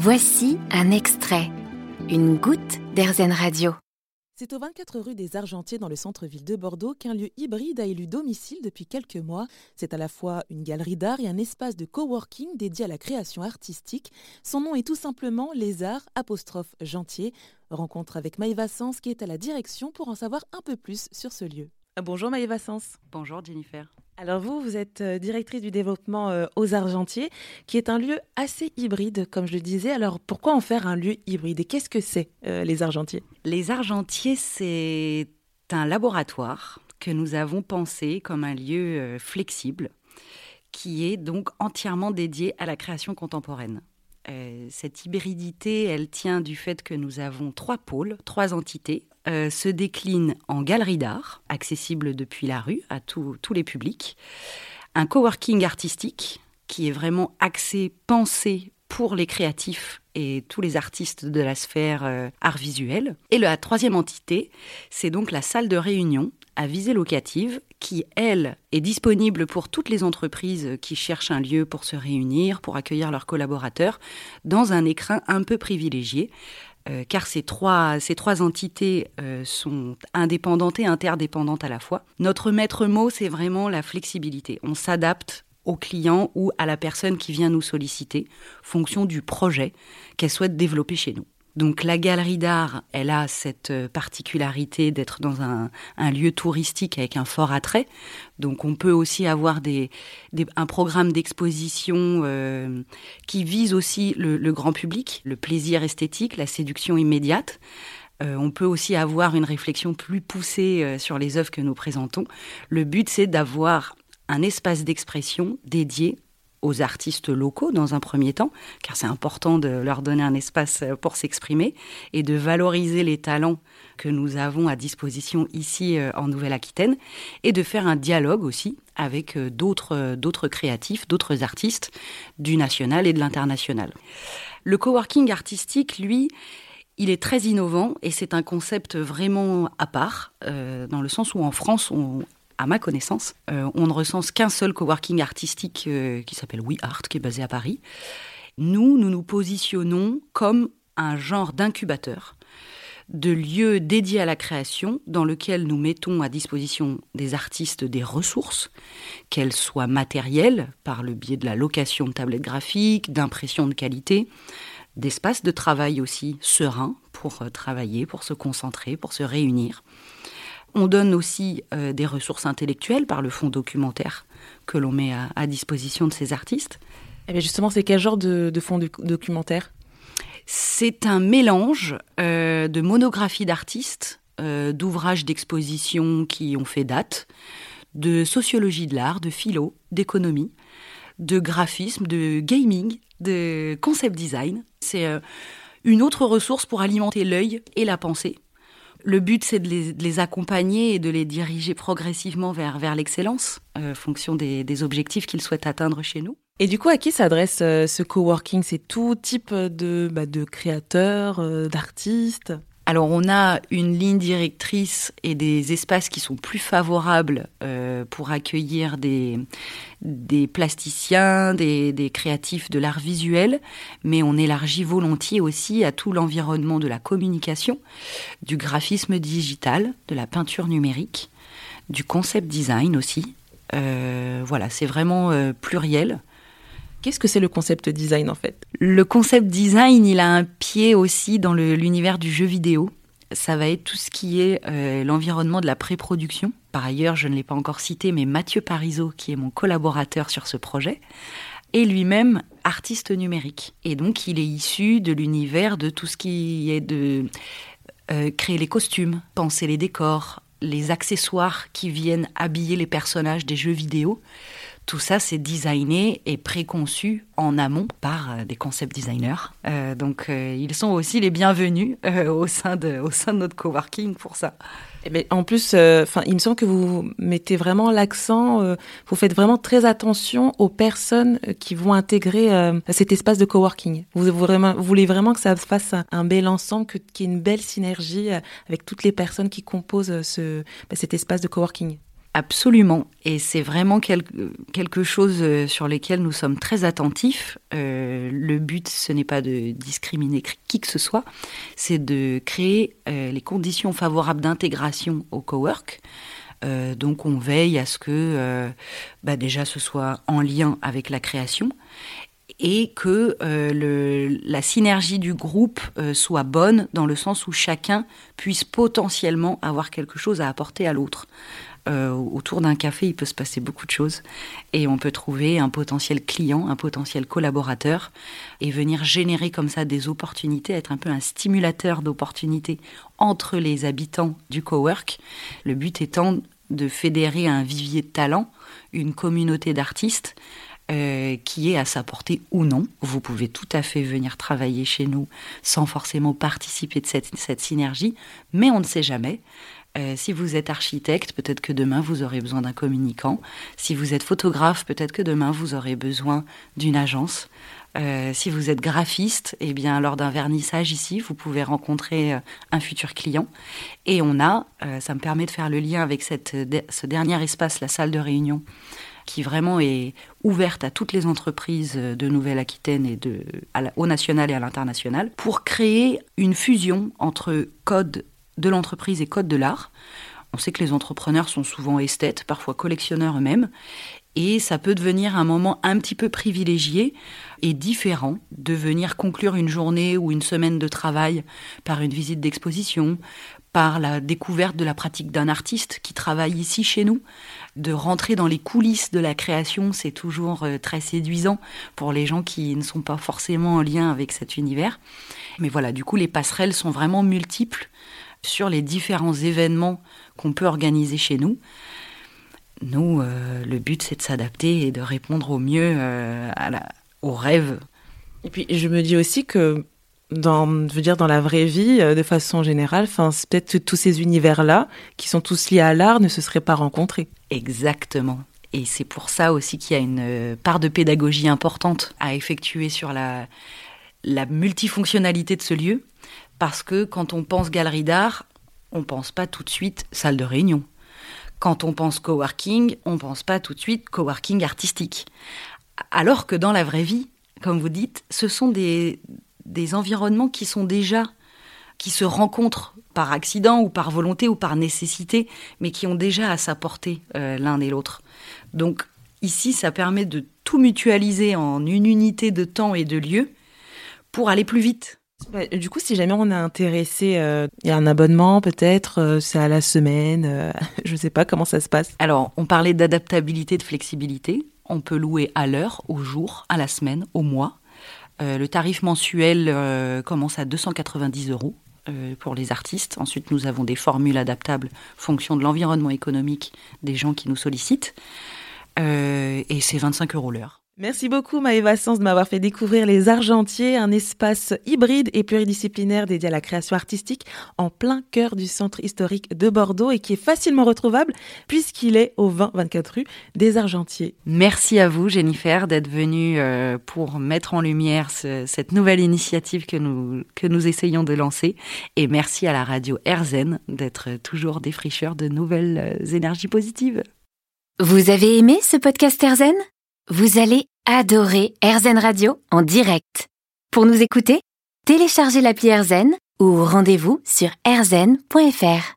Voici un extrait, une goutte d'Airzen Radio. C'est au 24 rue des Argentiers dans le centre-ville de Bordeaux qu'un lieu hybride a élu domicile depuis quelques mois. C'est à la fois une galerie d'art et un espace de coworking dédié à la création artistique. Son nom est tout simplement Les Arts apostrophe Gentier. Rencontre avec Maëva Sens qui est à la direction pour en savoir un peu plus sur ce lieu. Bonjour Maëva Sens. Bonjour Jennifer. Alors vous, vous êtes euh, directrice du développement euh, aux Argentiers, qui est un lieu assez hybride, comme je le disais. Alors pourquoi en faire un lieu hybride? Et qu'est-ce que c'est euh, les Argentiers? Les Argentiers, c'est un laboratoire que nous avons pensé comme un lieu flexible, qui est donc entièrement dédié à la création contemporaine. Cette hybridité, elle tient du fait que nous avons trois pôles, trois entités euh, se décline en galerie d'art, accessible depuis la rue à tous les publics, un coworking artistique qui est vraiment axé, pensé pour les créatifs et tous les artistes de la sphère euh, art visuel. Et la troisième entité, c'est donc la salle de réunion à visée locative qui, elle, est disponible pour toutes les entreprises qui cherchent un lieu pour se réunir, pour accueillir leurs collaborateurs, dans un écrin un peu privilégié, euh, car ces trois, ces trois entités euh, sont indépendantes et interdépendantes à la fois. Notre maître mot, c'est vraiment la flexibilité. On s'adapte au client ou à la personne qui vient nous solliciter, fonction du projet qu'elle souhaite développer chez nous. Donc la galerie d'art, elle a cette euh, particularité d'être dans un, lieu touristique avec un fort attrait. Donc on peut aussi avoir un programme d'exposition euh, qui vise aussi le, grand public, le plaisir esthétique, la séduction immédiate. Euh, on peut aussi avoir une réflexion plus poussée sur les œuvres que nous présentons. Le but, c'est d'avoir un espace d'expression dédié aux artistes locaux dans un premier temps, car c'est important de leur donner un espace pour s'exprimer et de valoriser les talents que nous avons à disposition ici euh, en Nouvelle-Aquitaine et de faire un dialogue aussi avec euh, euh, d'autres créatifs, d'autres artistes du national et de l'international. Le coworking artistique, lui, il est très innovant et c'est un concept vraiment à part, dans le sens où en France, on, à ma connaissance, euh, on ne recense qu'un seul coworking artistique euh, qui s'appelle WeArt, qui est basé à Paris. Nous, nous nous positionnons comme un genre d'incubateur, de lieu dédié à la création, dans lequel nous mettons à disposition des artistes des ressources, qu'elles soient matérielles, par le biais de la location de tablettes graphiques, d'impression de qualité, d'espaces de travail aussi sereins pour euh, travailler, pour se concentrer, pour se réunir. On donne aussi euh, des ressources intellectuelles par le fonds documentaire que l'on met à, disposition de ces artistes. Et eh justement, c'est quel genre de, fonds documentaire? C'est un mélange euh, de monographies d'artistes, euh, d'ouvrages d'exposition qui ont fait date, de sociologie de l'art, de philo, d'économie, de graphisme, de gaming, de concept design. C'est une autre ressource pour alimenter l'œil et la pensée le but, c'est de les, accompagner et de les diriger progressivement vers, vers l'excellence, euh, fonction des, objectifs qu'ils souhaitent atteindre chez nous. Et du coup, à qui s'adresse euh, ce coworking? C'est tout type de, bah, de créateurs, euh, d'artistes? Alors on a une ligne directrice et des espaces qui sont plus favorables euh, pour accueillir des, plasticiens, des, des créatifs de l'art visuel, mais on élargit volontiers aussi à tout l'environnement de la communication, du graphisme digital, de la peinture numérique, du concept design aussi. Euh, voilà, c'est vraiment euh, pluriel. Qu'est-ce que c'est le concept design en fait? Le concept design, il a un pied aussi dans l'univers du jeu vidéo. Ça va être tout ce qui est euh, l'environnement de la pré-production. Par ailleurs, je ne l'ai pas encore cité, mais Mathieu Parizeau, qui est mon collaborateur sur ce projet, est lui-même artiste numérique. Et donc, il est issu de l'univers de tout ce qui est de euh, créer les costumes, penser les décors, les accessoires qui viennent habiller les personnages des jeux vidéo. Tout ça, c'est designé et préconçu en amont par euh, des concept designers. Euh, donc, euh, ils sont aussi les bienvenus au, sein de, au sein de notre coworking pour ça. Et eh en plus, enfin, il me semble que vous mettez vraiment l'accent, vous faites vraiment très attention aux personnes qui vont intégrer cet espace de coworking. Vous, vous, voulez vraiment que ça fasse un bel ensemble, qu'il y ait une belle synergie avec toutes les personnes qui composent bah, cet espace de coworking. Absolument. Et c'est vraiment quelque chose euh, sur lequel nous sommes très attentifs. Euh, le but, ce n'est pas de discriminer qui que ce soit, c'est de créer euh, les conditions favorables d'intégration au cowork. donc on veille à ce que bah, déjà ce soit en lien avec la création et que la synergie du groupe soit bonne dans le sens où chacun puisse potentiellement avoir quelque chose à apporter à l'autre. Euh, autour d'un café, il peut se passer beaucoup de choses et on peut trouver un potentiel client, un potentiel collaborateur et venir générer comme ça des opportunités, être un peu un stimulateur d'opportunités entre les habitants du cowork. Le but étant de fédérer un vivier de talent, une communauté d'artistes euh, qui est à sa portée ou non. Vous pouvez tout à fait venir travailler chez nous sans forcément participer de cette synergie, mais on ne sait jamais. Euh, si vous êtes architecte, peut-être que demain vous aurez besoin d'un communicant. Si vous êtes photographe, peut-être que demain vous aurez besoin d'une agence. Euh, si vous êtes graphiste, eh bien, lors d'un vernissage ici, vous pouvez rencontrer euh, un futur client. Et on a, ça me permet de faire le lien avec ce dernier espace, la salle de réunion, qui vraiment est ouverte à toutes les entreprises de Nouvelle-Aquitaine et au national et à l'international, pour créer une fusion entre code de l'entreprise et code de l'art. On sait que les entrepreneurs sont souvent esthètes, parfois collectionneurs eux-mêmes, et ça peut devenir un moment un petit peu privilégié et différent de venir conclure une journée ou une semaine de travail par une visite d'exposition, par la découverte de la pratique d'un artiste qui travaille ici chez nous. De rentrer dans les coulisses de la création, c'est toujours euh, très séduisant pour les gens qui ne sont pas forcément en lien avec cet univers. Mais voilà, du coup, les passerelles sont vraiment multiples sur les différents événements qu'on peut organiser chez nous. Nous, euh, le but, c'est de s'adapter et de répondre au mieux euh, à la, aux rêves. Et puis, je me dis aussi que dans, je veux dire, dans la vraie vie, euh, de façon générale, enfin, peut-être tous ces univers-là, qui sont tous liés à l'art, ne se seraient pas rencontrés. Exactement. Et c'est pour ça aussi qu'il y a une part de pédagogie importante à effectuer sur la, la multifonctionnalité de ce lieu, parce que quand on pense galerie d'art, on pense pas tout de suite salle de réunion. Quand on pense coworking, on pense pas tout de suite coworking artistique. Alors que dans la vraie vie, comme vous dites, ce sont des, des environnements qui sont déjà qui se rencontrent par accident ou par volonté ou par nécessité, mais qui ont déjà à sa portée euh, l'un et l'autre. Donc ici, ça permet de tout mutualiser en une unité de temps et de lieu pour aller plus vite. Bah, du coup, si jamais on est intéressé, euh, il y a un abonnement peut-être, euh, c'est à la semaine, euh, je ne sais pas comment ça se passe. Alors, on parlait d'adaptabilité, de flexibilité. On peut louer à l'heure, au jour, à la semaine, au mois. le tarif mensuel commence à 290 euros pour les artistes. Ensuite, nous avons des formules adaptables fonction de l'environnement économique des gens qui nous sollicitent. et c'est 25 euros l'heure. Merci beaucoup Maëva Sens de m'avoir fait découvrir les Argentiers, un espace hybride et pluridisciplinaire dédié à la création artistique en plein cœur du centre historique de Bordeaux et qui est facilement retrouvable puisqu'il est au 20-24 rue des Argentiers. Merci à vous Jennifer d'être venue euh, pour mettre en lumière cette nouvelle initiative que nous, que nous essayons de lancer et merci à la radio RZN d'être toujours défricheur de nouvelles euh, énergies positives. Vous avez aimé ce podcast RZN vous allez adorer AirZen Radio en direct. Pour nous écouter, téléchargez l'appli AirZen ou rendez-vous sur airzen.fr.